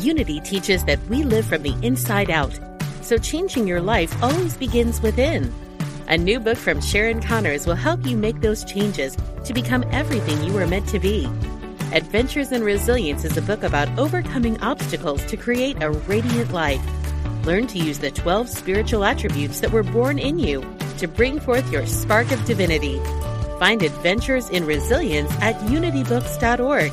Unity teaches that we live from the inside out, so changing your life always begins within. A new book from Sharon Connors will help you make those changes to become everything you were meant to be. Adventures in Resilience is a book about overcoming obstacles to create a radiant life. Learn to use the 12 spiritual attributes that were born in you to bring forth your spark of divinity. Find Adventures in Resilience at unitybooks.org.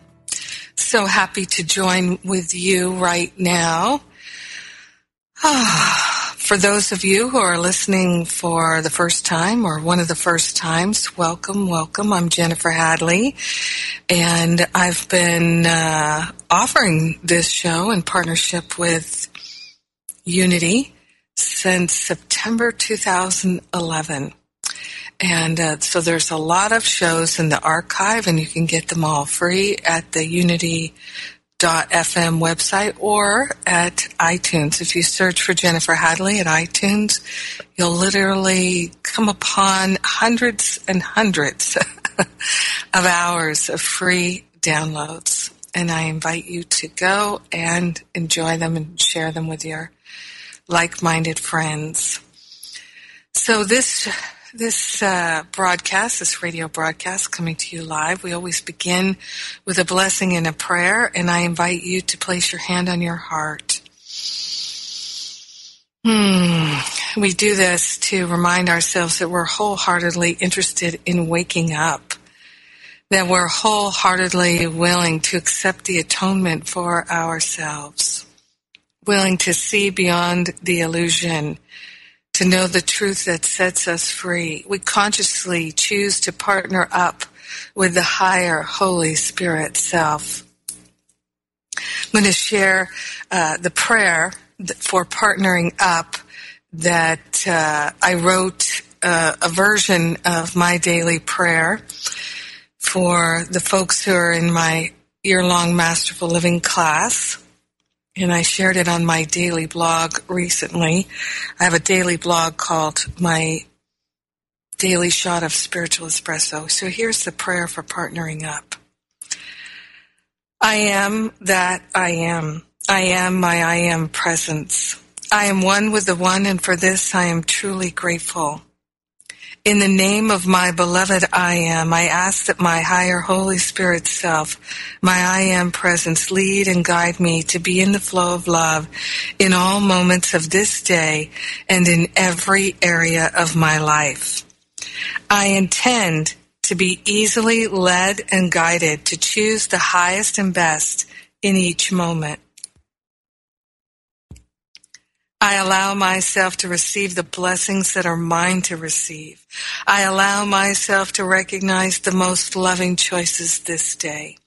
so happy to join with you right now. for those of you who are listening for the first time or one of the first times, welcome, welcome. I'm Jennifer Hadley, and I've been uh, offering this show in partnership with Unity since September 2011. And uh, so there's a lot of shows in the archive, and you can get them all free at the Unity.fm website or at iTunes. If you search for Jennifer Hadley at iTunes, you'll literally come upon hundreds and hundreds of hours of free downloads. And I invite you to go and enjoy them and share them with your like-minded friends. So this this uh, broadcast, this radio broadcast coming to you live, we always begin with a blessing and a prayer, and I invite you to place your hand on your heart. Hmm. We do this to remind ourselves that we're wholeheartedly interested in waking up, that we're wholeheartedly willing to accept the atonement for ourselves, willing to see beyond the illusion to know the truth that sets us free. We consciously choose to partner up with the higher Holy Spirit self. I'm going to share uh, the prayer for partnering up that uh, I wrote uh, a version of my daily prayer for the folks who are in my year-long Masterful Living class and I shared it on my daily blog recently. I have a daily blog called My Daily Shot of Spiritual Espresso. So here's the prayer for partnering up. I am that I am. I am my I am presence. I am one with the one, and for this I am truly grateful. In the name of my beloved I am, I ask that my higher Holy Spirit self, my I am presence, lead and guide me to be in the flow of love in all moments of this day and in every area of my life. I intend to be easily led and guided to choose the highest and best in each moment. I allow myself to receive the blessings that are mine to receive. I allow myself to recognize the most loving choices this day.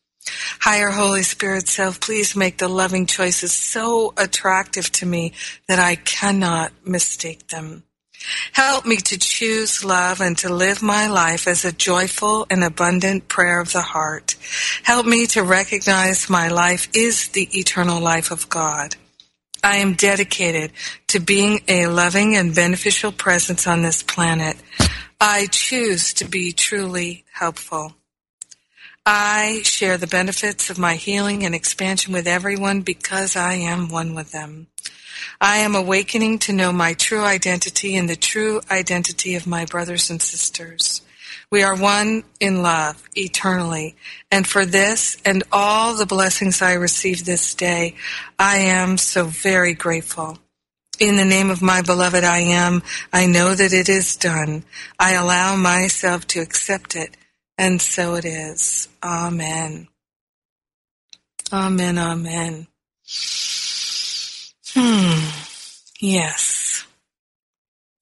Higher Holy Spirit self, please make the loving choices so attractive to me that I cannot mistake them. Help me to choose love and to live my life as a joyful and abundant prayer of the heart. Help me to recognize my life is the eternal life of God. I am dedicated to being a loving and beneficial presence on this planet. I choose to be truly helpful. I share the benefits of my healing and expansion with everyone because I am one with them. I am awakening to know my true identity and the true identity of my brothers and sisters. We are one in love eternally. And for this and all the blessings I receive this day, I am so very grateful. In the name of my beloved I am, I know that it is done. I allow myself to accept it, and so it is. Amen. Amen, amen. Hmm. Yes.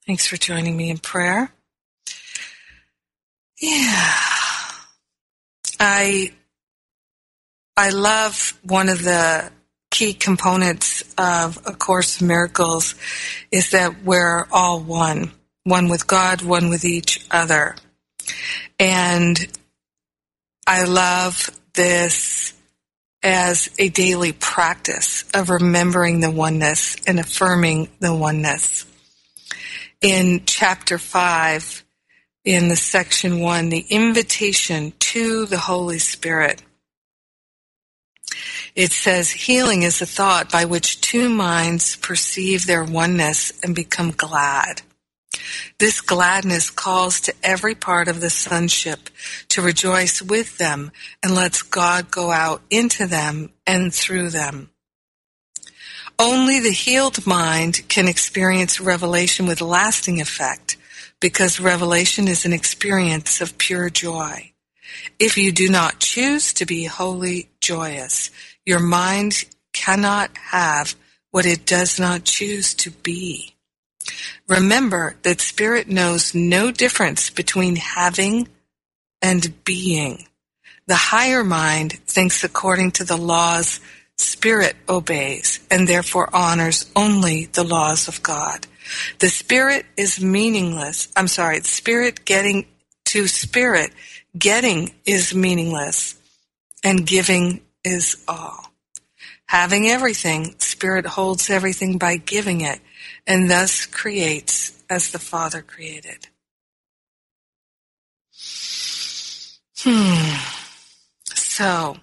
Thanks for joining me in prayer. Yeah. I I love one of the key components of A Course in Miracles is that we're all one. One with God, one with each other. And I love this as a daily practice of remembering the oneness and affirming the oneness. In chapter 5, in the section 1, the invitation to the Holy Spirit, it says, healing is a thought by which two minds perceive their oneness and become glad. This gladness calls to every part of the sonship to rejoice with them and lets God go out into them and through them. Only the healed mind can experience revelation with lasting effect because revelation is an experience of pure joy. If you do not choose to be wholly joyous, your mind cannot have what it does not choose to be. Remember that spirit knows no difference between having and being. The higher mind thinks according to the laws spirit obeys and therefore honors only the laws of God. The spirit is meaningless. I'm sorry, spirit getting to spirit, getting is meaningless and giving is all. Having everything, spirit holds everything by giving it and thus creates as the Father created. Hmm. So,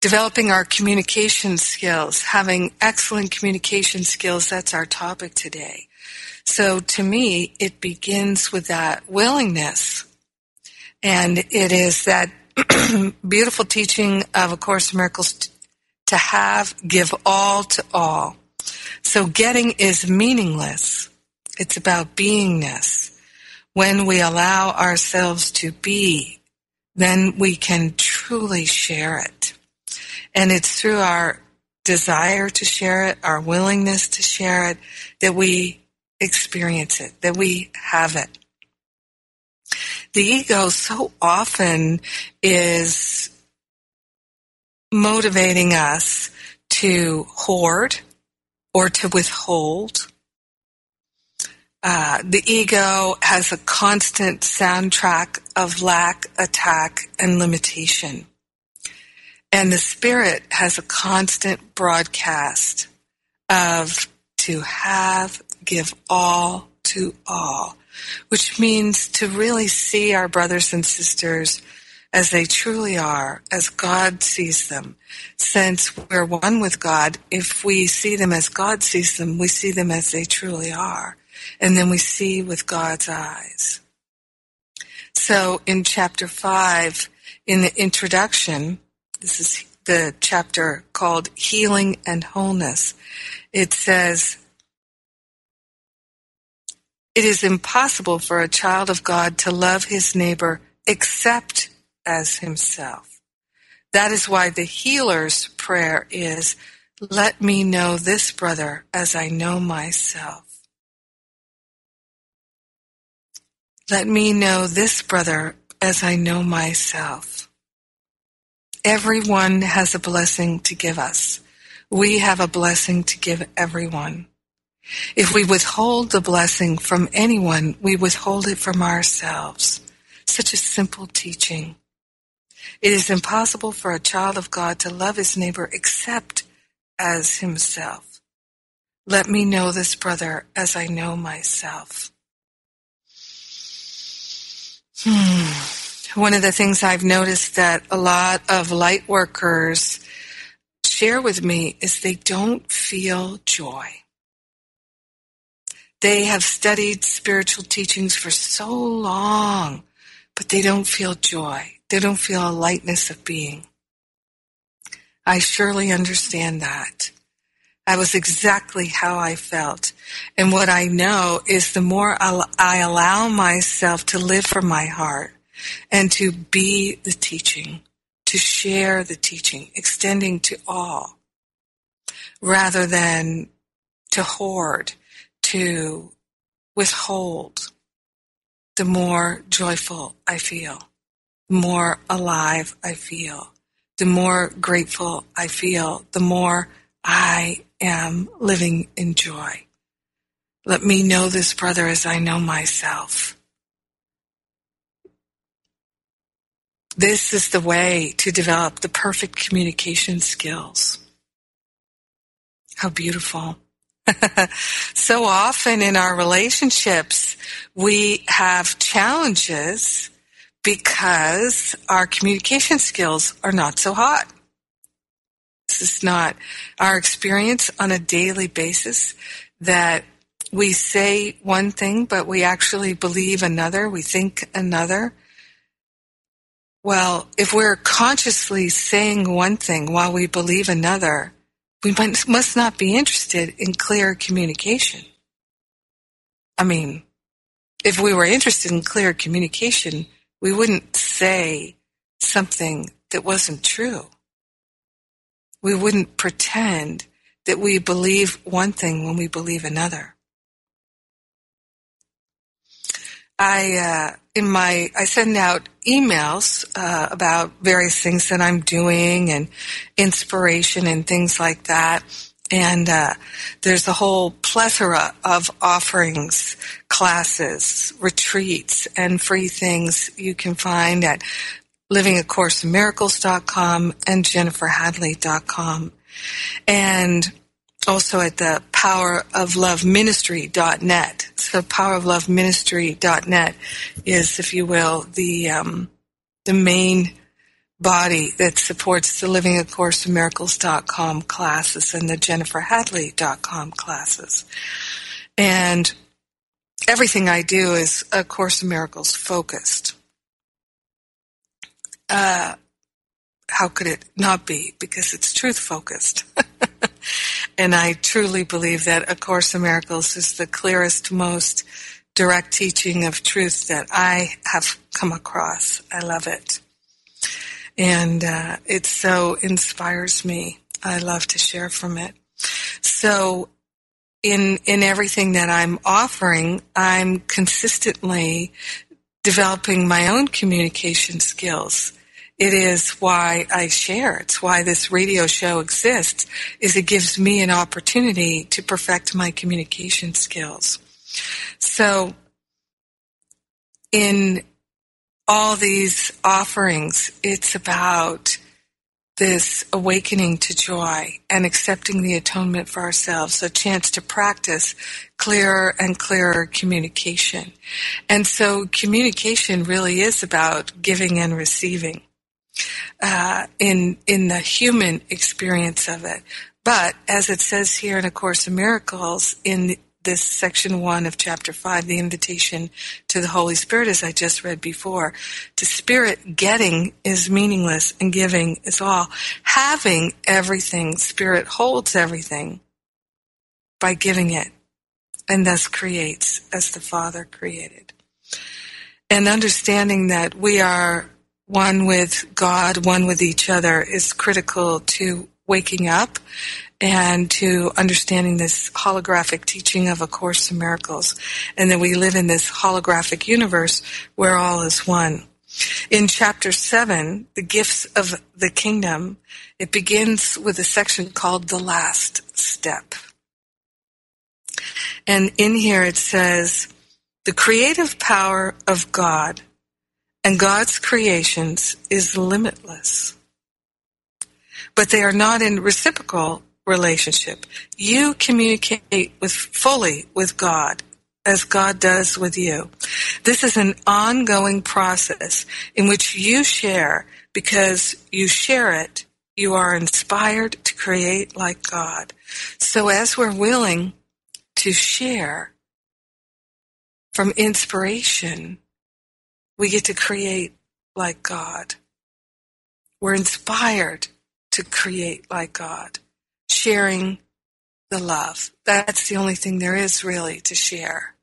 developing our communication skills, having excellent communication skills, that's our topic today. So to me, it begins with that willingness. And it is that beautiful teaching of A Course in Miracles to have, give all to all. So getting is meaningless. It's about beingness. When we allow ourselves to be, then we can truly share it. And it's through our desire to share it, our willingness to share it, that we experience it, that we have it. The ego so often is motivating us to hoard, or to withhold. Uh, the ego has a constant soundtrack of lack, attack, and limitation. And the spirit has a constant broadcast of to have, give all to all, which means to really see our brothers and sisters as they truly are, as God sees them. Since we're one with God, if we see them as God sees them, we see them as they truly are. And then we see with God's eyes. So in chapter 5, in the introduction, this is the chapter called Healing and Wholeness, it says, It is impossible for a child of God to love his neighbor except as himself. That is why the healer's prayer is, let me know this brother as I know myself. Let me know this brother as I know myself. Everyone has a blessing to give us. We have a blessing to give everyone. If we withhold the blessing from anyone, we withhold it from ourselves. Such a simple teaching. It is impossible for a child of God to love his neighbor except as himself. Let me know this brother as I know myself. Hmm. One of the things I've noticed that a lot of light workers share with me is they don't feel joy. They have studied spiritual teachings for so long, but they don't feel joy. They don't feel a lightness of being. I surely understand that. That was exactly how I felt. And what I know is the more I allow myself to live from my heart and to be the teaching, to share the teaching, extending to all, rather than to hoard to withhold, the more joyful I feel, the more alive I feel, the more grateful I feel, the more I am living in joy. Let me know this brother as I know myself. This is the way to develop the perfect communication skills. How beautiful. so often in our relationships, we have challenges because our communication skills are not so hot. This is not our experience on a daily basis that we say one thing, but we actually believe another, we think another. Well, if we're consciously saying one thing while we believe another, we must not be interested in clear communication. I mean, if we were interested in clear communication, we wouldn't say something that wasn't true. We wouldn't pretend that we believe one thing when we believe another. I uh, in my I send out emails uh, about various things that I'm doing and inspiration and things like that. And uh, there's a whole plethora of offerings, classes, retreats, and free things you can find at livingacourseofmiracles.com and jenniferhadley.com. And also at the powerofloveministry.net. So powerofloveministry.net is, if you will, the um, the main body that supports the Living A Course of Miracles.com classes and the JenniferHadley.com classes. And everything I do is A Course of Miracles focused. Uh, how could it not be? Because it's truth focused. And I truly believe that A Course in Miracles is the clearest, most direct teaching of truth that I have come across. I love it. And uh, it so inspires me. I love to share from it. So in in everything that I'm offering, I'm consistently developing my own communication skills it is why I share. It's why this radio show exists, is it gives me an opportunity to perfect my communication skills. So in all these offerings, it's about this awakening to joy and accepting the atonement for ourselves, a chance to practice clearer and clearer communication. And so communication really is about giving and receiving uh, in in the human experience of it. But as it says here in A Course in Miracles, in this section one of chapter five, the invitation to the Holy Spirit, as I just read before, to Spirit getting is meaningless and giving is all. Having everything, Spirit holds everything by giving it and thus creates as the Father created. And understanding that we are one with God, one with each other is critical to waking up and to understanding this holographic teaching of A Course in Miracles, and that we live in this holographic universe where all is one. In chapter 7, The Gifts of the Kingdom, it begins with a section called The Last Step. And in here it says, the creative power of God and God's creations is limitless. But they are not in reciprocal relationship. You communicate with fully with God as God does with you. This is an ongoing process in which you share because you share it. You are inspired to create like God. So as we're willing to share from inspiration, we get to create like God. We're inspired to create like God, sharing the love. That's the only thing there is really to share.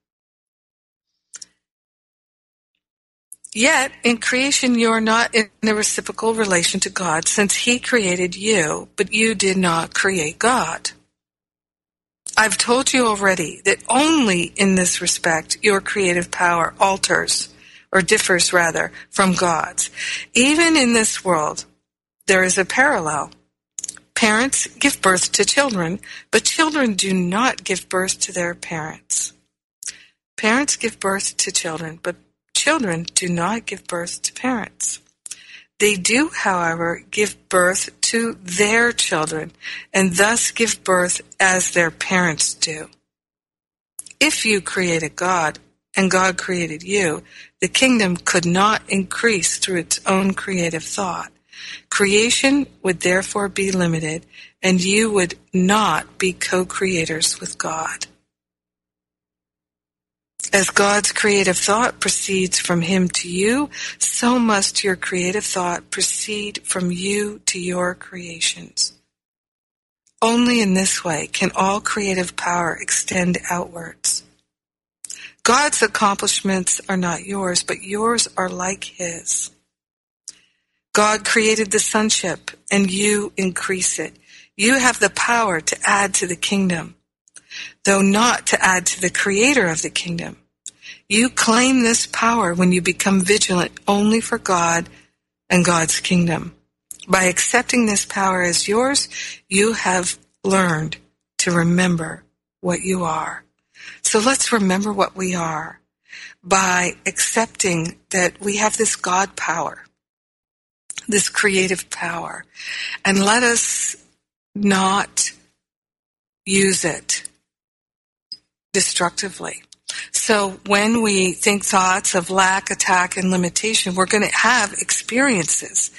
Yet, in creation, you are not in a reciprocal relation to God since He created you, but you did not create God. I've told you already that only in this respect your creative power alters, or differs rather, from God's. Even in this world, there is a parallel. Parents give birth to children, but children do not give birth to their parents. Parents give birth to children, but children do not give birth to parents. They do, however, give birth to their children and thus give birth as their parents do. If you create a God and God created you, the kingdom could not increase through its own creative thought. Creation would therefore be limited and you would not be co-creators with God. As God's creative thought proceeds from Him to you, so must your creative thought proceed from you to your creations. Only in this way can all creative power extend outwards. God's accomplishments are not yours, but yours are like His. God created the sonship, and you increase it. You have the power to add to the kingdom though not to add to the creator of the kingdom. You claim this power when you become vigilant only for God and God's kingdom. By accepting this power as yours, you have learned to remember what you are. So let's remember what we are by accepting that we have this God power, this creative power, and let us not use it destructively. So when we think thoughts of lack, attack, and limitation, we're going to have experiences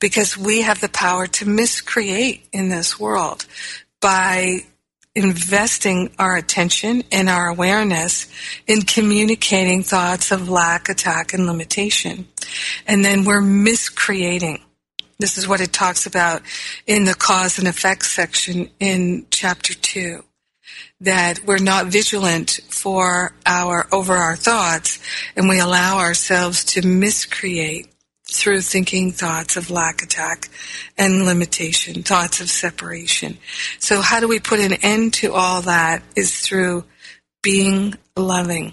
because we have the power to miscreate in this world by investing our attention and our awareness in communicating thoughts of lack, attack, and limitation. And then we're miscreating. This is what it talks about in the cause and effect section in chapter 2 that we're not vigilant for our over our thoughts and we allow ourselves to miscreate through thinking thoughts of lack attack and limitation, thoughts of separation. So how do we put an end to all that is through being loving.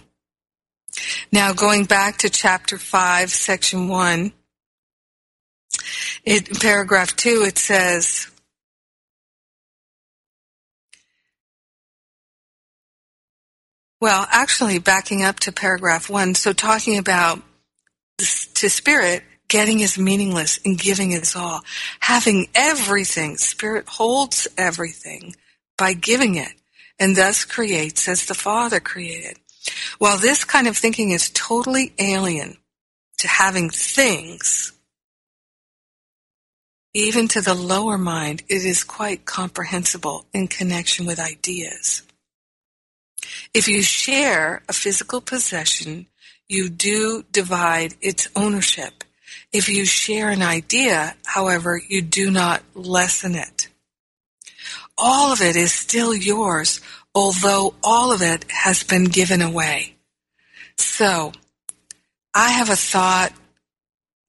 Now going back to chapter 5, section 1, in paragraph 2 it says, Well, actually, backing up to paragraph one, so talking about to spirit, getting is meaningless and giving is all. Having everything, spirit holds everything by giving it and thus creates as the Father created. While this kind of thinking is totally alien to having things, even to the lower mind, it is quite comprehensible in connection with ideas. If you share a physical possession, you do divide its ownership. If you share an idea, however, you do not lessen it. All of it is still yours, although all of it has been given away. So, I have a thought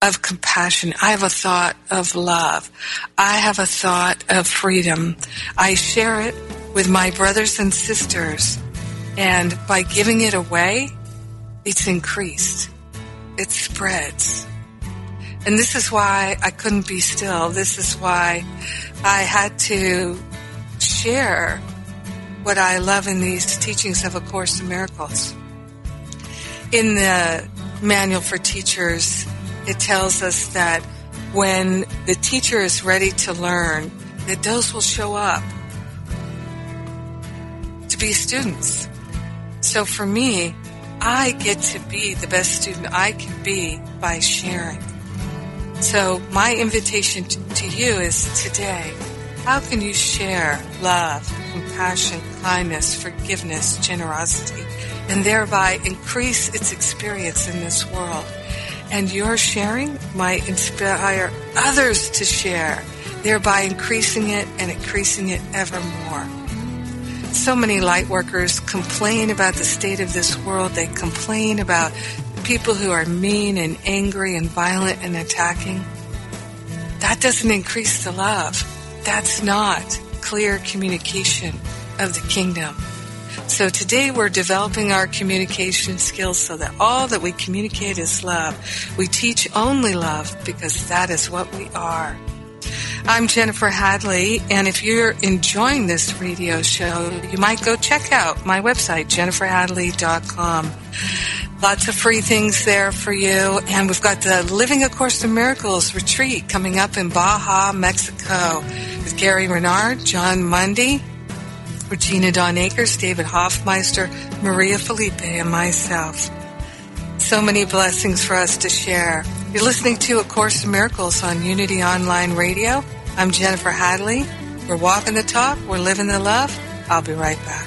of compassion. I have a thought of love. I have a thought of freedom. I share it with my brothers and sisters and by giving it away, it's increased. It spreads. And this is why I couldn't be still. This is why I had to share what I love in these teachings of A Course in Miracles. In the Manual for Teachers, it tells us that when the teacher is ready to learn, that those will show up to be students. So for me, I get to be the best student I can be by sharing. So my invitation to you is today, how can you share love, compassion, kindness, forgiveness, generosity, and thereby increase its experience in this world? And your sharing might inspire others to share, thereby increasing it and increasing it ever more. So many light workers complain about the state of this world. They complain about people who are mean and angry and violent and attacking. That doesn't increase the love. That's not clear communication of the kingdom. So today we're developing our communication skills so that all that we communicate is love. We teach only love because that is what we are. I'm Jennifer Hadley, and if you're enjoying this radio show, you might go check out my website, jenniferhadley.com. Lots of free things there for you. And we've got the Living A Course in Miracles retreat coming up in Baja, Mexico with Gary Renard, John Mundy, Regina Dawn Akers, David Hoffmeister, Maria Felipe, and myself. So many blessings for us to share. You're listening to A Course in Miracles on Unity Online Radio. I'm Jennifer Hadley. We're walking the talk. We're living the love. I'll be right back.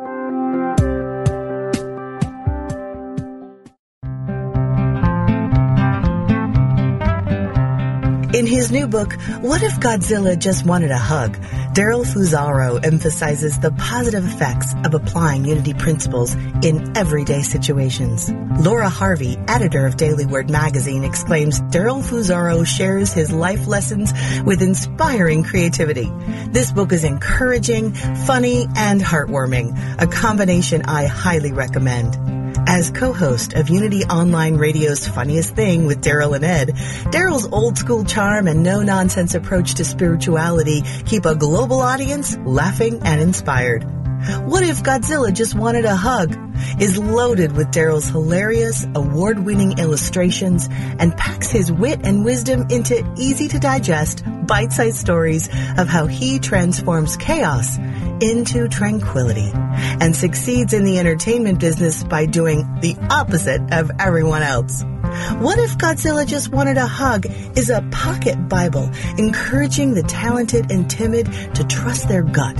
In his new book, What If Godzilla Just Wanted a Hug? Daryl Fusaro emphasizes the positive effects of applying unity principles in everyday situations. Laura Harvey, editor of Daily Word magazine, exclaims Daryl Fusaro shares his life lessons with inspiring creativity. This book is encouraging, funny, and heartwarming, a combination I highly recommend. As co-host of Unity Online Radio's Funniest Thing with Daryl and Ed, Daryl's old school charm and no-nonsense approach to spirituality keep a global audience laughing and inspired. What if Godzilla just wanted a hug? Is loaded with Daryl's hilarious, award-winning illustrations and packs his wit and wisdom into easy to digest, bite-sized stories of how he transforms chaos into tranquility and succeeds in the entertainment business by doing the opposite of everyone else. What if Godzilla just wanted a hug is a pocket Bible encouraging the talented and timid to trust their gut,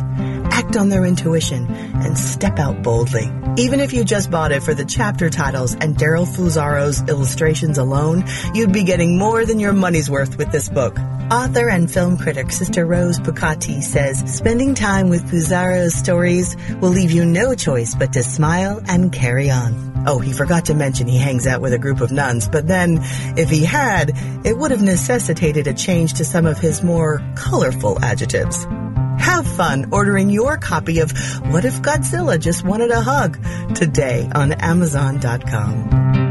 act on their intuition, and step out boldly. Even if you just bought it for the chapter titles and Daryl Fusaro's illustrations alone, you'd be getting more than your money's worth with this book. Author and film critic Sister Rose Pacatte says spending time with Fusaro's stories will leave you no choice but to smile and carry on. Oh, he forgot to mention he hangs out with a group of nuns, but then, if he had, it would have necessitated a change to some of his more colorful adjectives. Have fun ordering your copy of What If Godzilla Just Wanted a Hug today on Amazon.com.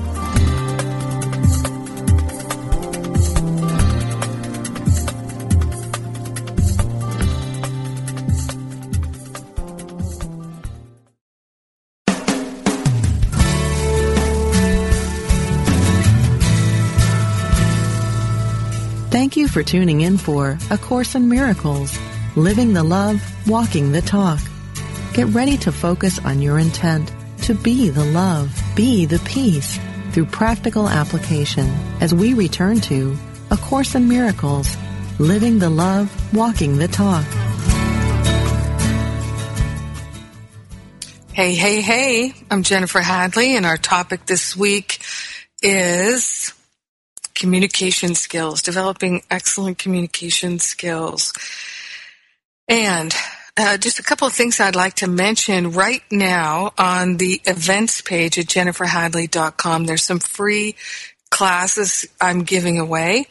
For tuning in for A Course in Miracles, Living the Love, Walking the Talk. Get ready to focus on your intent to be the love, be the peace through practical application as we return to A Course in Miracles, Living the Love, Walking the Talk. Hey, hey, hey, I'm Jennifer Hadley, and our topic this week is communication skills, developing excellent communication skills. And uh, just a couple of things I'd like to mention right now on the events page at jenniferhadley.com. There's some free classes I'm giving away.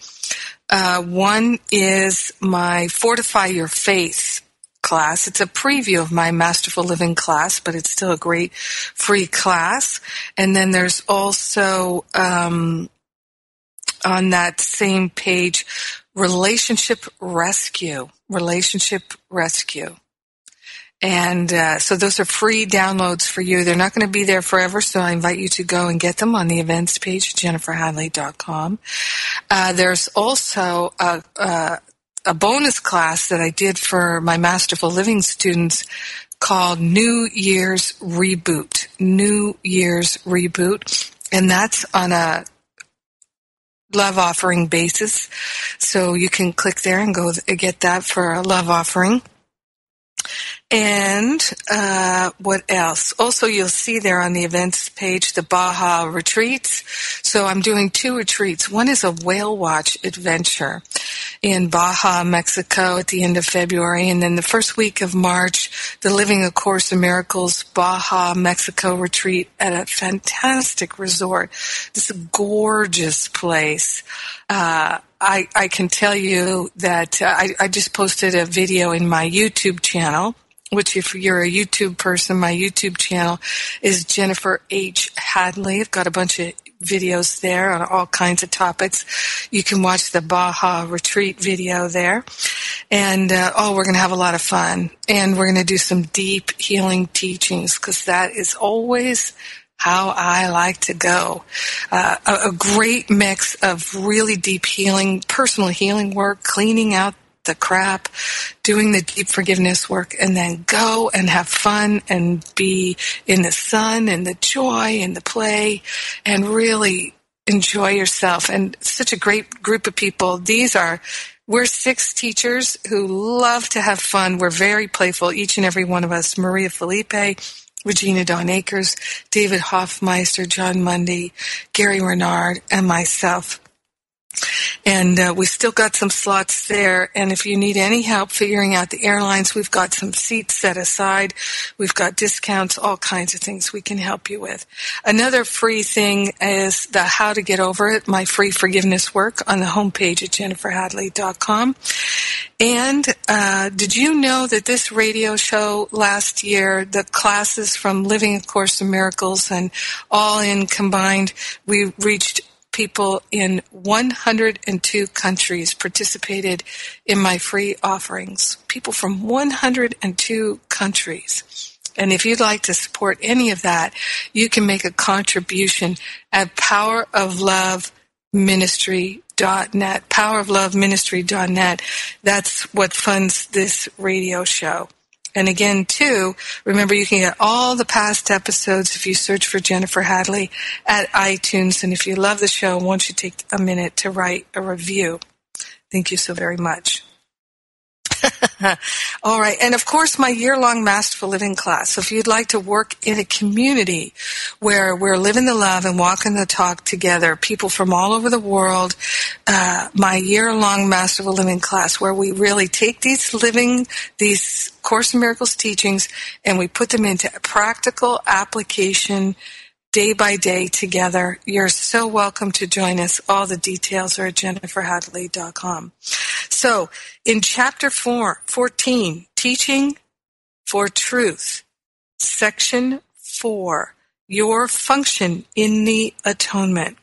Uh, one is my Fortify Your Faith class. It's a preview of my Masterful Living class, but it's still a great free class. And then there's also um, on that same page, Relationship Rescue. Relationship Rescue. And uh, so those are free downloads for you. They're not going to be there forever, so I invite you to go and get them on the events page, jenniferhadley.com. Uh, there's also a, a, a bonus class that I did for my Masterful Living students called New Year's Reboot. New Year's Reboot. And that's on a love offering basis. So you can click there and go get that for a love offering. And uh, what else? Also, you'll see there on the events page the Baja retreats. So I'm doing two retreats. One is a whale watch adventure in Baja, Mexico at the end of February. And then the first week of March, the Living a Course in Miracles Baja, Mexico retreat at a fantastic resort. This gorgeous place. Uh, I, I can tell you that uh, I, I just posted a video in my YouTube channel which if you're a YouTube person, my YouTube channel is Jennifer H. Hadley. I've got a bunch of videos there on all kinds of topics. You can watch the Baja retreat video there. And, uh, oh, we're going to have a lot of fun. And we're going to do some deep healing teachings because that is always how I like to go. Uh, a, a great mix of really deep healing, personal healing work, cleaning out the crap, doing the deep forgiveness work, and then go and have fun and be in the sun and the joy and the play and really enjoy yourself. And such a great group of people. These are we're six teachers who love to have fun. We're very playful, each and every one of us. Maria Felipe, Regina Dawn Akers, David Hoffmeister, John Mundy, Gary Renard, and myself. And uh, we still got some slots there. And if you need any help figuring out the airlines, we've got some seats set aside. We've got discounts, all kinds of things we can help you with. Another free thing is the How to Get Over It, my free forgiveness work on the homepage at jenniferhadley.com. And uh, did you know that this radio show last year, the classes from Living a Course in Miracles and all in combined, we reached people in 102 countries participated in my free offerings. People from 102 countries. And if you'd like to support any of that, you can make a contribution at powerofloveministry.net. Powerofloveministry.net. That's what funds this radio show. And again, too, remember you can get all the past episodes if you search for Jennifer Hadley at iTunes. And if you love the show, won't you take a minute to write a review? Thank you so very much. All right. And of course, my year long Masterful Living class. So if you'd like to work in a community where we're living the love and walking the talk together, people from all over the world, uh, my year long Masterful Living class where we really take these living, these Course in Miracles teachings and we put them into practical application day by day together. You're so welcome to join us. All the details are at jenniferhadley.com. So in chapter four, 14, teaching for truth, section four, your function in the atonement.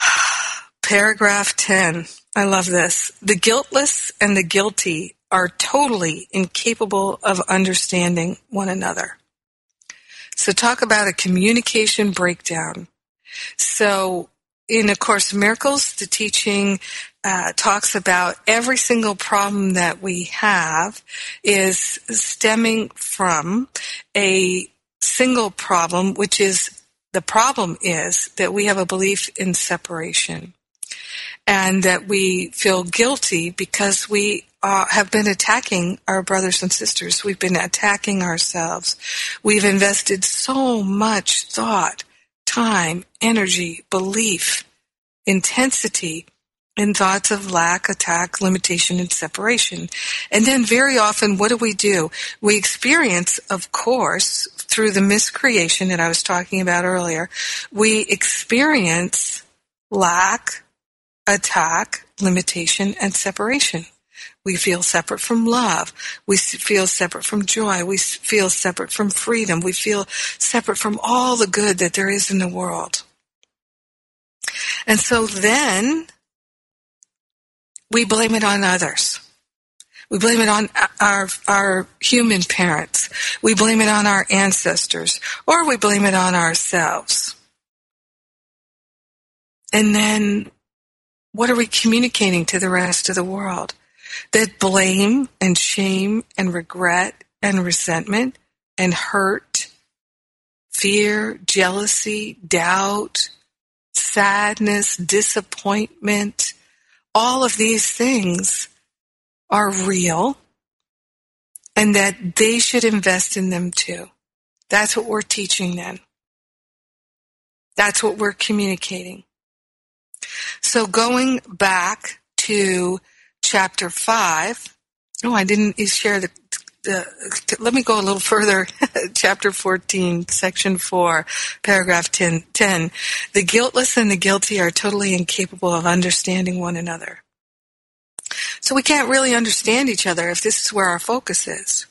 Paragraph 10. I love this. The guiltless and the guilty are totally incapable of understanding one another. So talk about a communication breakdown. So in A Course in Miracles, the teaching uh, talks about every single problem that we have is stemming from a single problem, which is the problem is that we have a belief in separation and that we feel guilty because we uh, have been attacking our brothers and sisters. We've been attacking ourselves. We've invested so much thought, time, energy, belief, intensity in thoughts of lack, attack, limitation, and separation. And then very often, what do we do? We experience, of course, through the miscreation that I was talking about earlier, we experience lack, attack, limitation, and separation. We feel separate from love. We feel separate from joy. We feel separate from freedom. We feel separate from all the good that there is in the world. And so then we blame it on others. We blame it on our, our human parents. We blame it on our ancestors. Or we blame it on ourselves. And then what are we communicating to the rest of the world? That blame and shame and regret and resentment and hurt, fear, jealousy, doubt, sadness, disappointment, all of these things are real and that they should invest in them too. That's what we're teaching them. That's what we're communicating. So going back to chapter five, oh, I didn't share the, the let me go a little further. chapter 14, section 4, paragraph 10, 10. The guiltless and the guilty are totally incapable of understanding one another. So we can't really understand each other if this is where our focus is.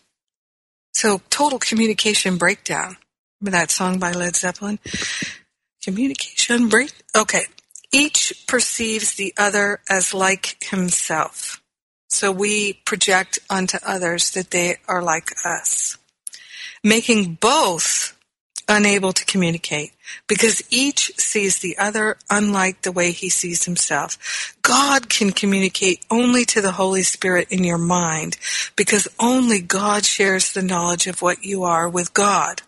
So total communication breakdown. Remember that song by Led Zeppelin? Communication break. Okay. Each perceives the other as like himself. So we project onto others that they are like us. Making both unable to communicate because each sees the other unlike the way he sees himself. God can communicate only to the Holy Spirit in your mind because only God shares the knowledge of what you are with God.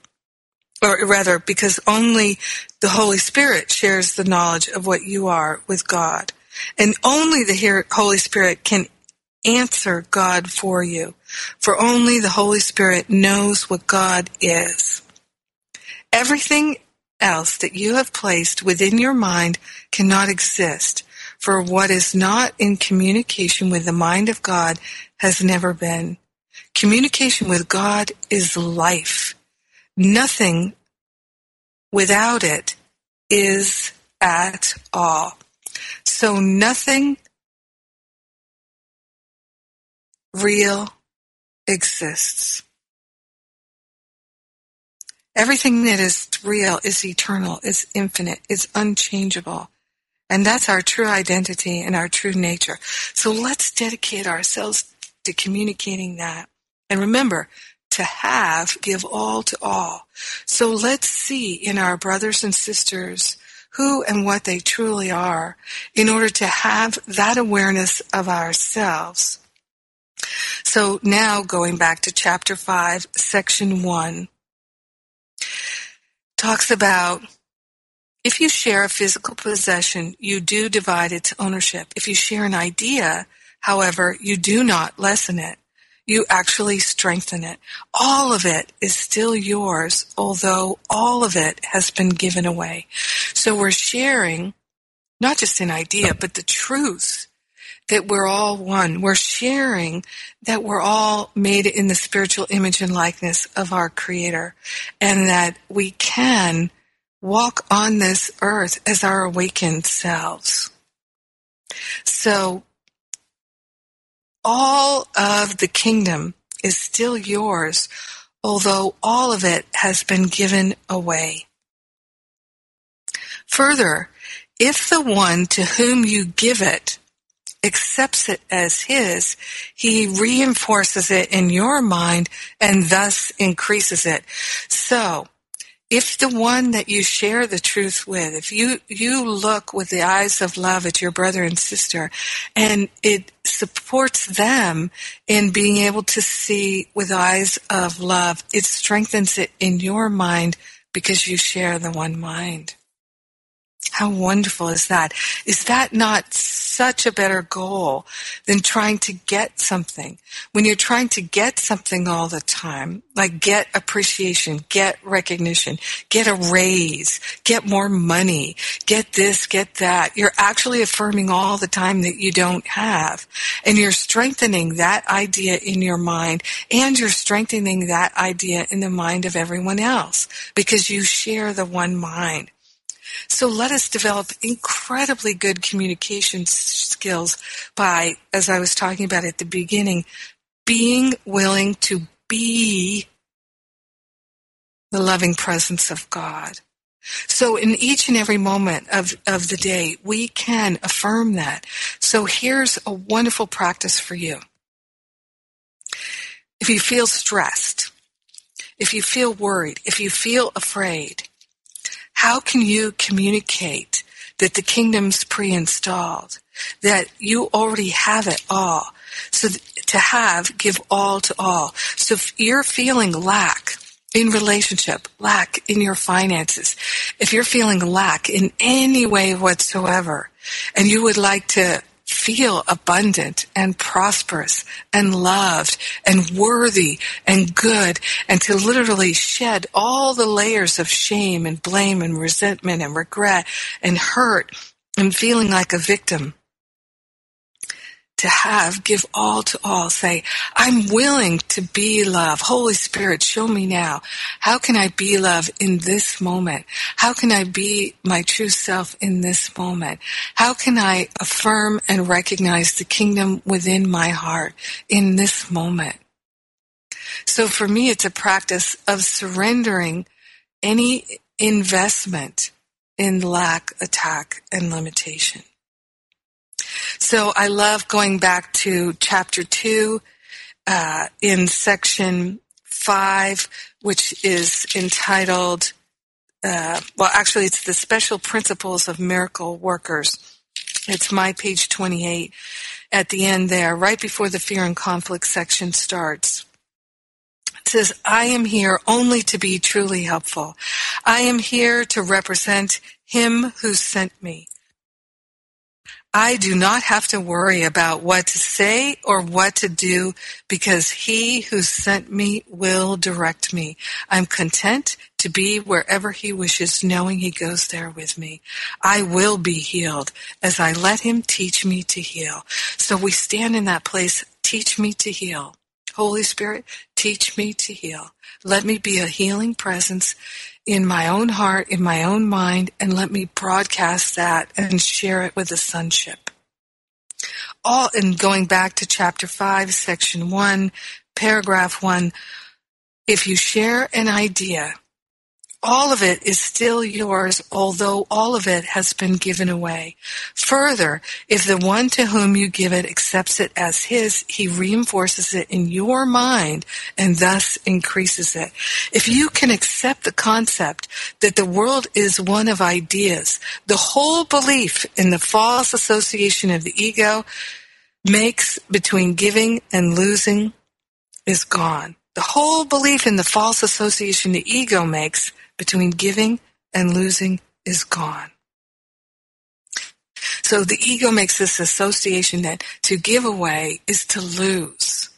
Or rather, because only the Holy Spirit shares the knowledge of what you are with God. And only the Holy Spirit can answer God for you. For only the Holy Spirit knows what God is. Everything else that you have placed within your mind cannot exist, for what is not in communication with the mind of God has never been. Communication with God is life. Nothing without it is at all. So nothing real exists. Everything that is real is eternal, is infinite, is unchangeable. And that's our true identity and our true nature. So let's dedicate ourselves to communicating that. And remember, to have, give all to all. So let's see in our brothers and sisters who and what they truly are in order to have that awareness of ourselves. So now going back to chapter 5, section 1 talks about if you share a physical possession, you do divide its ownership. If you share an idea, however, you do not lessen it. You actually strengthen it. All of it is still yours, although all of it has been given away. So we're sharing not just an idea, but the truth that we're all one. We're sharing that we're all made in the spiritual image and likeness of our Creator and that we can walk on this earth as our awakened selves. So all of the kingdom is still yours, although all of it has been given away. Further, if the one to whom you give it accepts it as his, he reinforces it in your mind and thus increases it. So, if the one that you share the truth with, if you, you look with the eyes of love at your brother and sister and it supports them in being able to see with eyes of love, it strengthens it in your mind because you share the one mind. How wonderful is that? Is that not such a better goal than trying to get something? When you're trying to get something all the time, like get appreciation, get recognition, get a raise, get more money, get this, get that, you're actually affirming all the time that you don't have. And you're strengthening that idea in your mind and you're strengthening that idea in the mind of everyone else because you share the one mind. So let us develop incredibly good communication skills by, as I was talking about at the beginning, being willing to be the loving presence of God. So in each and every moment of, of the day, we can affirm that. So here's a wonderful practice for you. If you feel stressed, if you feel worried, if you feel afraid, how can you communicate that the kingdom's pre-installed, that you already have it all? So to have, give all to all. So if you're feeling lack in relationship, lack in your finances, if you're feeling lack in any way whatsoever, and you would like to feel abundant and prosperous and loved and worthy and good and to literally shed all the layers of shame and blame and resentment and regret and hurt and feeling like a victim to have, give all to all. Say, I'm willing to be love. Holy Spirit, show me now. How can I be love in this moment? How can I be my true self in this moment? How can I affirm and recognize the kingdom within my heart in this moment? So for me, it's a practice of surrendering any investment in lack, attack, and limitation. So I love going back to chapter two uh, in section five, which is entitled, uh, well, actually, it's the special principles of miracle workers. It's my page 28 at the end there, right before the fear and conflict section starts. It says, I am here only to be truly helpful. I am here to represent him who sent me. I do not have to worry about what to say or what to do because he who sent me will direct me. I'm content to be wherever he wishes, knowing he goes there with me. I will be healed as I let him teach me to heal. So we stand in that place, teach me to heal. Holy Spirit, teach me to heal. Let me be a healing presence in my own heart, in my own mind, and let me broadcast that and share it with the sonship. All in going back to chapter five, section one, paragraph one, if you share an idea all of it is still yours, although all of it has been given away. Further, if the one to whom you give it accepts it as his, he reinforces it in your mind and thus increases it. If you can accept the concept that the world is one of ideas, the whole belief in the false association of the ego makes between giving and losing is gone. The whole belief in the false association the ego makes between giving and losing is gone. So the ego makes this association that to give away is to lose.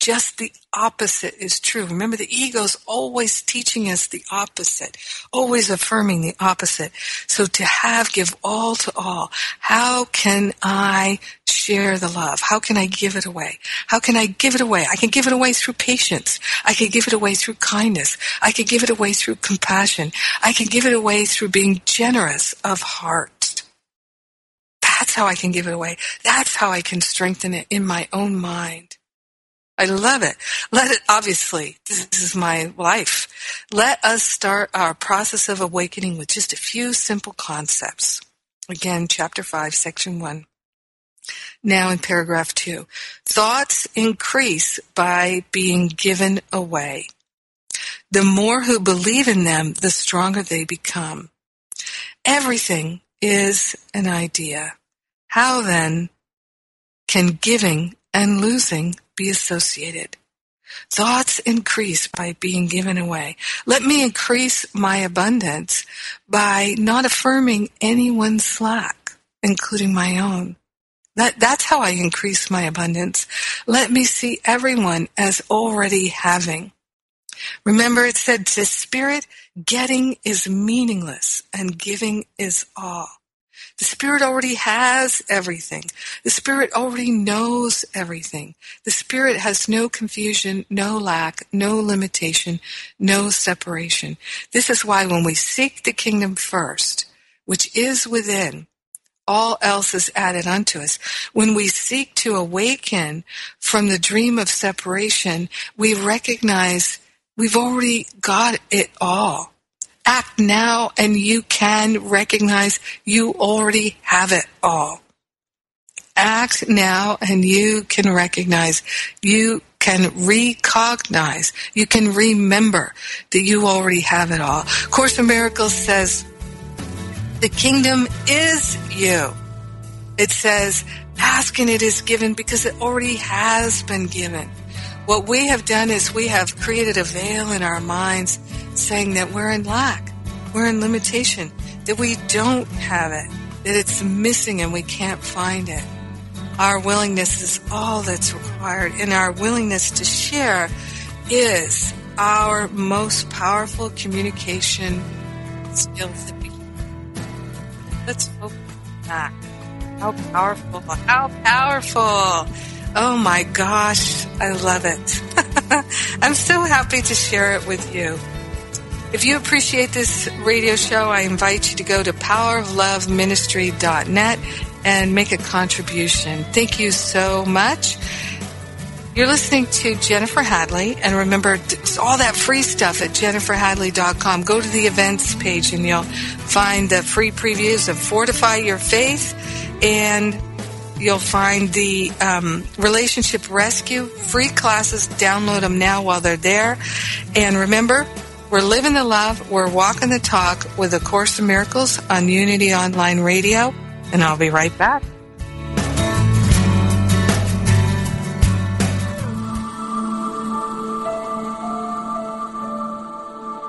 Just the opposite is true. Remember, the ego's always teaching us the opposite, always affirming the opposite. So to have, give all to all. How can I share the love? How can I give it away? How can I give it away? I can give it away through patience. I can give it away through kindness. I can give it away through compassion. I can give it away through being generous of heart. That's how I can give it away. That's how I can strengthen it in my own mind. I love it. Let it, obviously, this is my life. Let us start our process of awakening with just a few simple concepts. Again, chapter 5, section 1. Now in paragraph 2. Thoughts increase by being given away. The more who believe in them, the stronger they become. Everything is an idea. How then can giving and losing be associated? Thoughts increase by being given away. Let me increase my abundance by not affirming anyone's lack, including my own. That, that's how I increase my abundance. Let me see everyone as already having. Remember it said to spirit, getting is meaningless and giving is all. The Spirit already has everything. The Spirit already knows everything. The Spirit has no confusion, no lack, no limitation, no separation. This is why when we seek the kingdom first, which is within, all else is added unto us. When we seek to awaken from the dream of separation, we recognize we've already got it all act now and you can recognize you already have it all. Act now and you can recognize you can recognize, you can remember that you already have it all. Course in Miracles says, the kingdom is you. It says, ask and it is given because it already has been given. What we have done is we have created a veil in our minds saying that we're in lack, we're in limitation, that we don't have it, that it's missing and we can't find it. Our willingness is all that's required, and our willingness to share is our most powerful communication skills that we Let's focus that. How powerful, how powerful. Oh my gosh, I love it. I'm so happy to share it with you. If you appreciate this radio show, I invite you to go to powerofloveministry.net and make a contribution. Thank you so much. You're listening to Jennifer Hadley, and remember all that free stuff at jenniferhadley.com. Go to the events page and you'll find the free previews of Fortify Your Faith and You'll find the um, Relationship Rescue free classes. Download them now while they're there. And remember, we're living the love, we're walking the talk with A Course in Miracles on Unity Online Radio. And I'll be right back.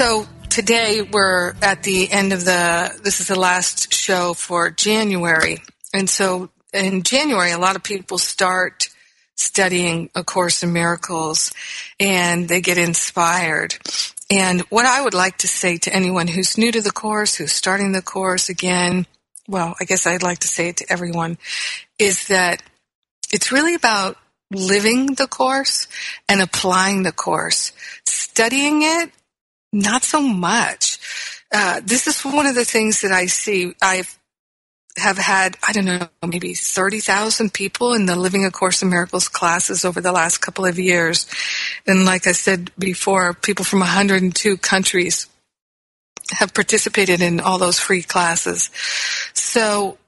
So today we're at the end of the, this is the last show for January. And so in January, a lot of people start studying A Course in Miracles and they get inspired. And what I would like to say to anyone who's new to the course, who's starting the course again, well, I guess I'd like to say it to everyone, is that it's really about living the course and applying the course. Studying it, not so much. Uh, this is one of the things that I see. I've have had, I don't know, maybe 30,000 people in the Living A Course in Miracles classes over the last couple of years. And like I said before, people from 102 countries have participated in all those free classes. So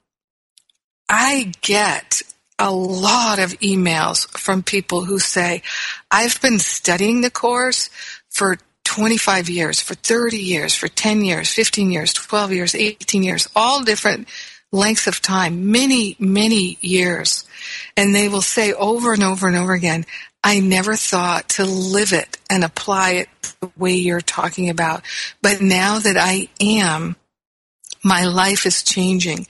I get a lot of emails from people who say, I've been studying the course for 25 years, for 30 years, for 10 years, 15 years, 12 years, 18 years, all different lengths of time, many, many years. And they will say over and over and over again, I never thought to live it and apply it the way you're talking about. But now that I am, my life is changing.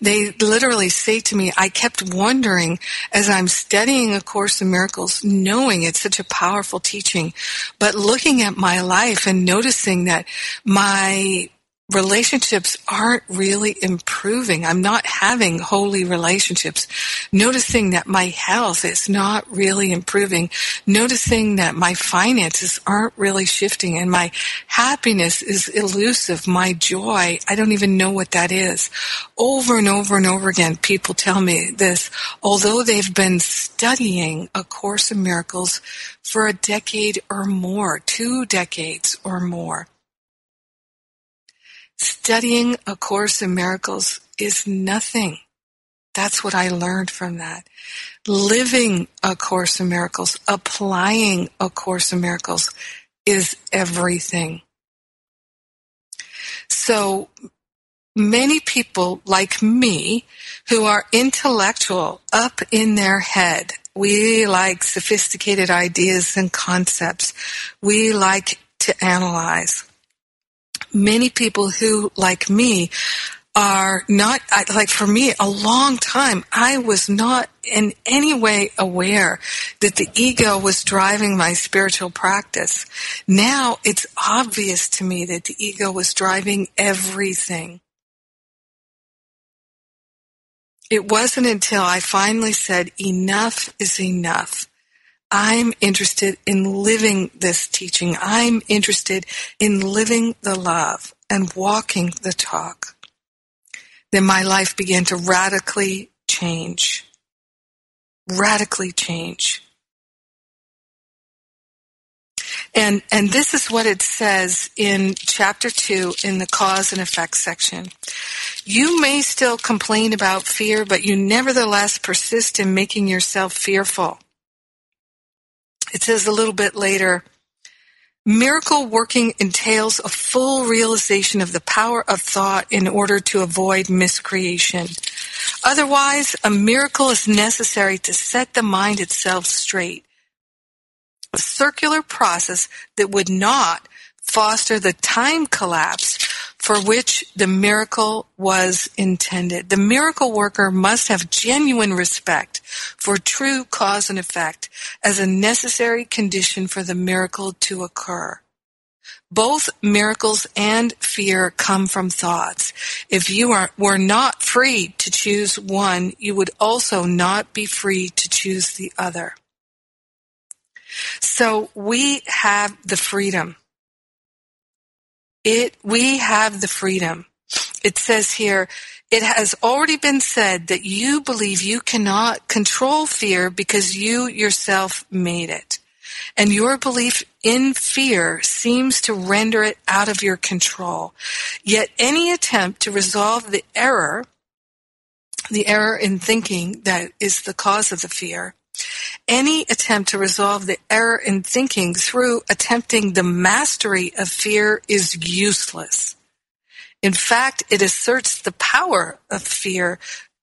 They literally say to me, I kept wondering as I'm studying A Course in Miracles, knowing it's such a powerful teaching, but looking at my life and noticing that my relationships aren't really improving. I'm not having holy relationships. Noticing that my health is not really improving. Noticing that my finances aren't really shifting and my happiness is elusive. My joy, I don't even know what that is. Over and over and over again, people tell me this, although they've been studying A Course in Miracles for a decade or more, two decades or more Studying A Course in Miracles is nothing. That's what I learned from that. Living A Course in Miracles, applying A Course in Miracles is everything. So many people like me who are intellectual up in their head. We like sophisticated ideas and concepts. We like to analyze many people who, like me, are not, like for me, a long time, I was not in any way aware that the ego was driving my spiritual practice. Now it's obvious to me that the ego was driving everything. It wasn't until I finally said, enough is enough. I'm interested in living this teaching. I'm interested in living the love and walking the talk. Then my life began to radically change. Radically change. And, and this is what it says in chapter two in the cause and effect section. You may still complain about fear, but you nevertheless persist in making yourself fearful. It says a little bit later, miracle working entails a full realization of the power of thought in order to avoid miscreation. Otherwise, a miracle is necessary to set the mind itself straight. A circular process that would not foster the time collapse for which the miracle was intended. The miracle worker must have genuine respect for true cause and effect as a necessary condition for the miracle to occur. Both miracles and fear come from thoughts. If you are, were not free to choose one, you would also not be free to choose the other. So we have the freedom it, we have the freedom. It says here, it has already been said that you believe you cannot control fear because you yourself made it. And your belief in fear seems to render it out of your control. Yet any attempt to resolve the error, the error in thinking that is the cause of the fear, any attempt to resolve the error in thinking through attempting the mastery of fear is useless. In fact, it asserts the power of fear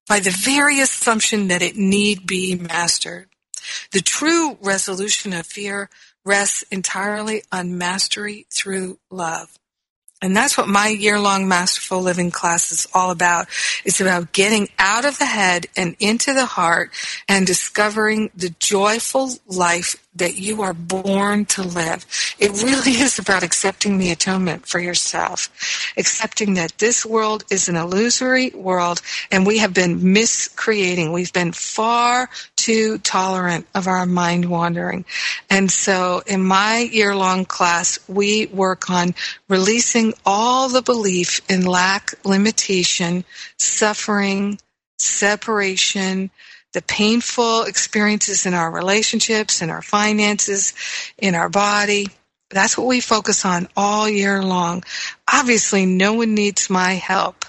by the very assumption that it need be mastered. The true resolution of fear rests entirely on mastery through love. And that's what my year long masterful living class is all about. It's about getting out of the head and into the heart and discovering the joyful life that you are born to live. It really is about accepting the atonement for yourself, accepting that this world is an illusory world and we have been miscreating. We've been far too tolerant of our mind wandering. And so in my year long class, we work on releasing all the belief in lack, limitation, suffering, separation, the painful experiences in our relationships, in our finances, in our body. That's what we focus on all year long. Obviously, no one needs my help.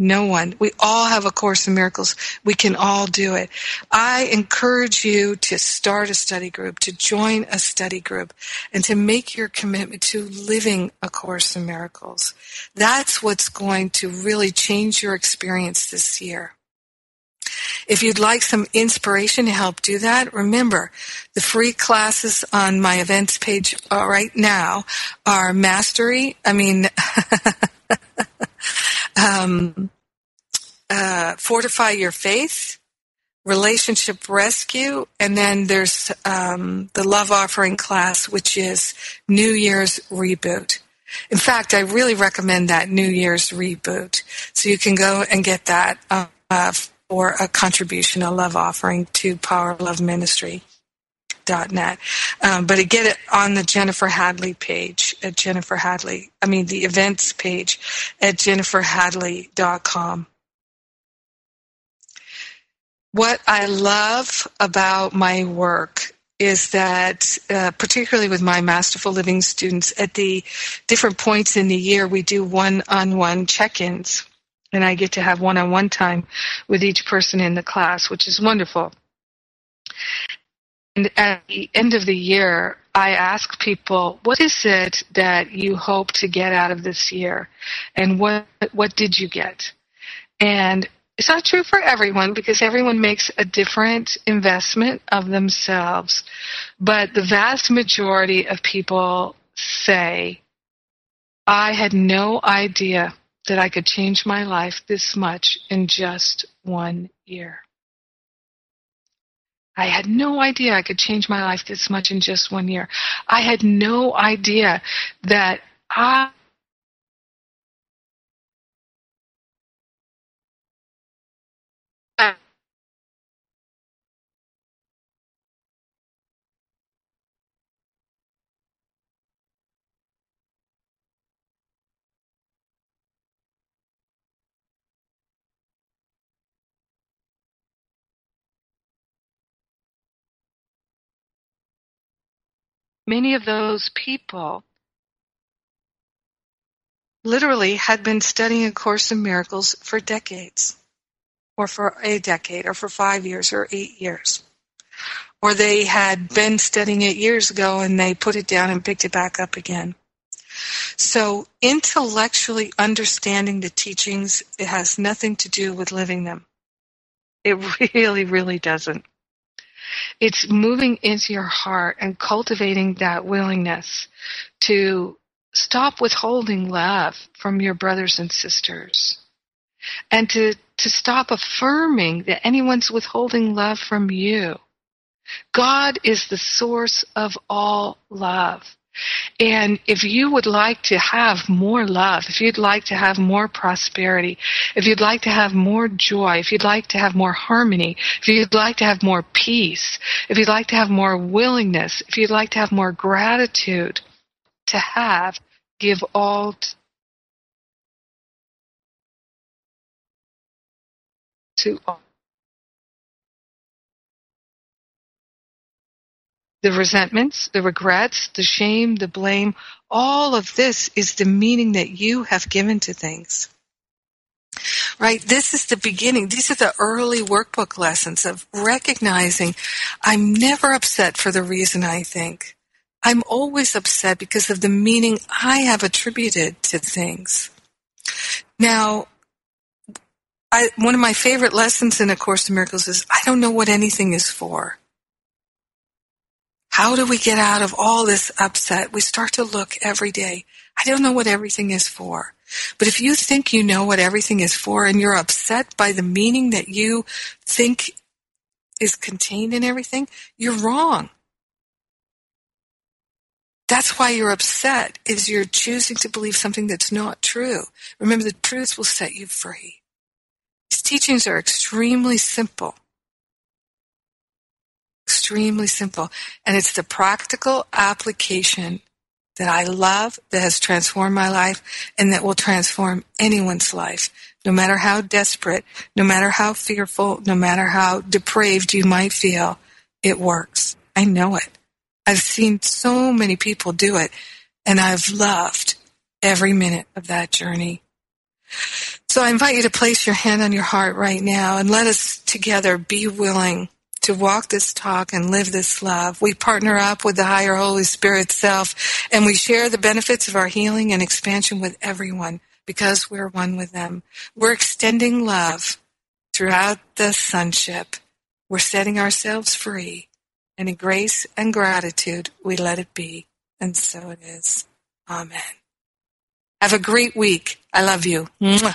No one. We all have a Course in Miracles. We can all do it. I encourage you to start a study group, to join a study group, and to make your commitment to living a Course in Miracles. That's what's going to really change your experience this year. If you'd like some inspiration to help do that, remember the free classes on my events page uh, right now are mastery. I mean, um, uh, fortify your faith, relationship rescue, and then there's um, the love offering class, which is New Year's reboot. In fact, I really recommend that New Year's reboot. So you can go and get that uh, or a contribution, a love offering to Power Love Ministry. Dot net. Um, but get it on the Jennifer Hadley page at Jennifer Hadley. I mean, the events page at jenniferhadley.com. What I love about my work is that, uh, particularly with my Masterful Living students, at the different points in the year, we do one on one check ins and I get to have one on one time with each person in the class, which is wonderful. And at the end of the year, I ask people, what is it that you hope to get out of this year? And what, what did you get? And it's not true for everyone because everyone makes a different investment of themselves. But the vast majority of people say, I had no idea that I could change my life this much in just one year. I had no idea I could change my life this much in just one year. I had no idea that I many of those people literally had been studying A Course in Miracles for decades, or for a decade, or for five years, or eight years. Or they had been studying it years ago and they put it down and picked it back up again. So intellectually understanding the teachings, it has nothing to do with living them. It really, really doesn't. It's moving into your heart and cultivating that willingness to stop withholding love from your brothers and sisters and to, to stop affirming that anyone's withholding love from you. God is the source of all love. And if you would like to have more love, if you'd like to have more prosperity, if you'd like to have more joy, if you'd like to have more harmony, if you'd like to have more peace, if you'd like to have more willingness, if you'd like to have more gratitude, to have, give all to all. The resentments, the regrets, the shame, the blame, all of this is the meaning that you have given to things. Right? This is the beginning. These are the early workbook lessons of recognizing I'm never upset for the reason I think. I'm always upset because of the meaning I have attributed to things. Now, I, one of my favorite lessons in A Course in Miracles is I don't know what anything is for. How do we get out of all this upset? We start to look every day. I don't know what everything is for. But if you think you know what everything is for and you're upset by the meaning that you think is contained in everything, you're wrong. That's why you're upset, is you're choosing to believe something that's not true. Remember, the truth will set you free. These teachings are extremely simple. Extremely simple. And it's the practical application that I love, that has transformed my life, and that will transform anyone's life. No matter how desperate, no matter how fearful, no matter how depraved you might feel, it works. I know it. I've seen so many people do it, and I've loved every minute of that journey. So I invite you to place your hand on your heart right now and let us together be willing to walk this talk and live this love. We partner up with the higher Holy Spirit self and we share the benefits of our healing and expansion with everyone because we're one with them. We're extending love throughout the sonship. We're setting ourselves free and in grace and gratitude we let it be. And so it is. Amen. Have a great week. I love you. Mwah.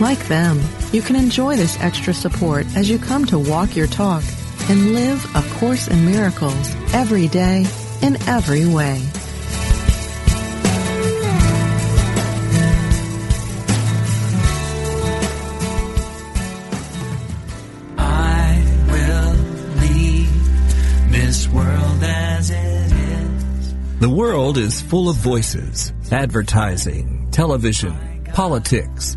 Like them, you can enjoy this extra support as you come to walk your talk and live A Course in Miracles every day in every way. I will leave this world as it is. The world is full of voices, advertising, television, politics,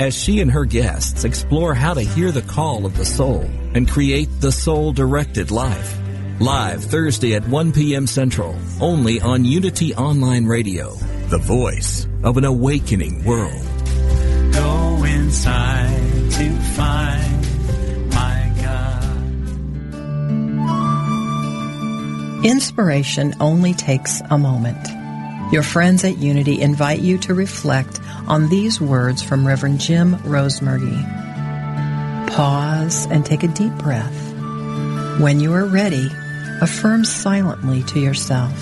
as she and her guests explore how to hear the call of the soul and create the soul-directed life. Live Thursday at 1 p.m. Central, only on Unity Online Radio, the voice of an awakening world. Go inside to find my God. Inspiration only takes a moment. Your friends at Unity invite you to reflect on these words from Reverend Jim Rosemergy. Pause and take a deep breath. When you are ready, affirm silently to yourself.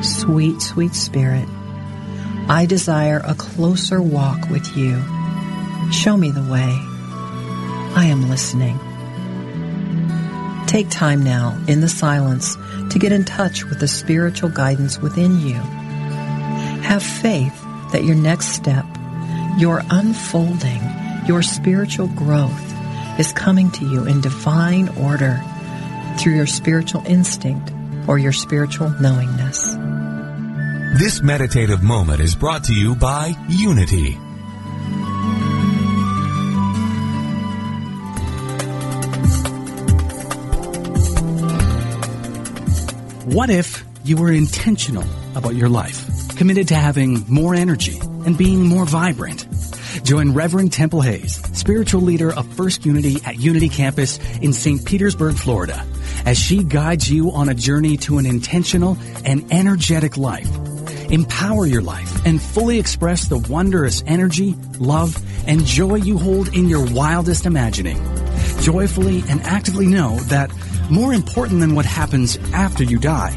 Sweet, sweet spirit, I desire a closer walk with you. Show me the way. I am listening. Take time now in the silence to get in touch with the spiritual guidance within you. Have faith that your next step, your unfolding, your spiritual growth is coming to you in divine order through your spiritual instinct or your spiritual knowingness. This meditative moment is brought to you by Unity. What if you were intentional about your life, committed to having more energy and being more vibrant? Join Reverend Temple Hayes, spiritual leader of First Unity at Unity Campus in St. Petersburg, Florida, as she guides you on a journey to an intentional and energetic life. Empower your life and fully express the wondrous energy, love, and joy you hold in your wildest imagining. Joyfully and actively know that more important than what happens after you die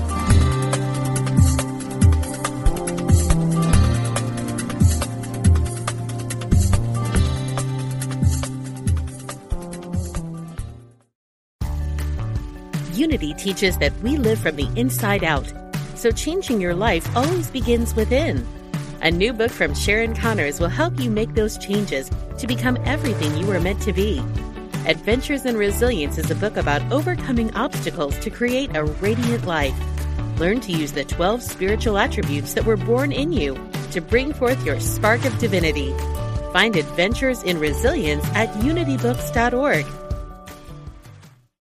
Unity teaches that we live from the inside out, so changing your life always begins within. A new book from Sharon Connors will help you make those changes to become everything you were meant to be. Adventures in Resilience is a book about overcoming obstacles to create a radiant life. Learn to use the 12 spiritual attributes that were born in you to bring forth your spark of divinity. Find Adventures in Resilience at unitybooks.org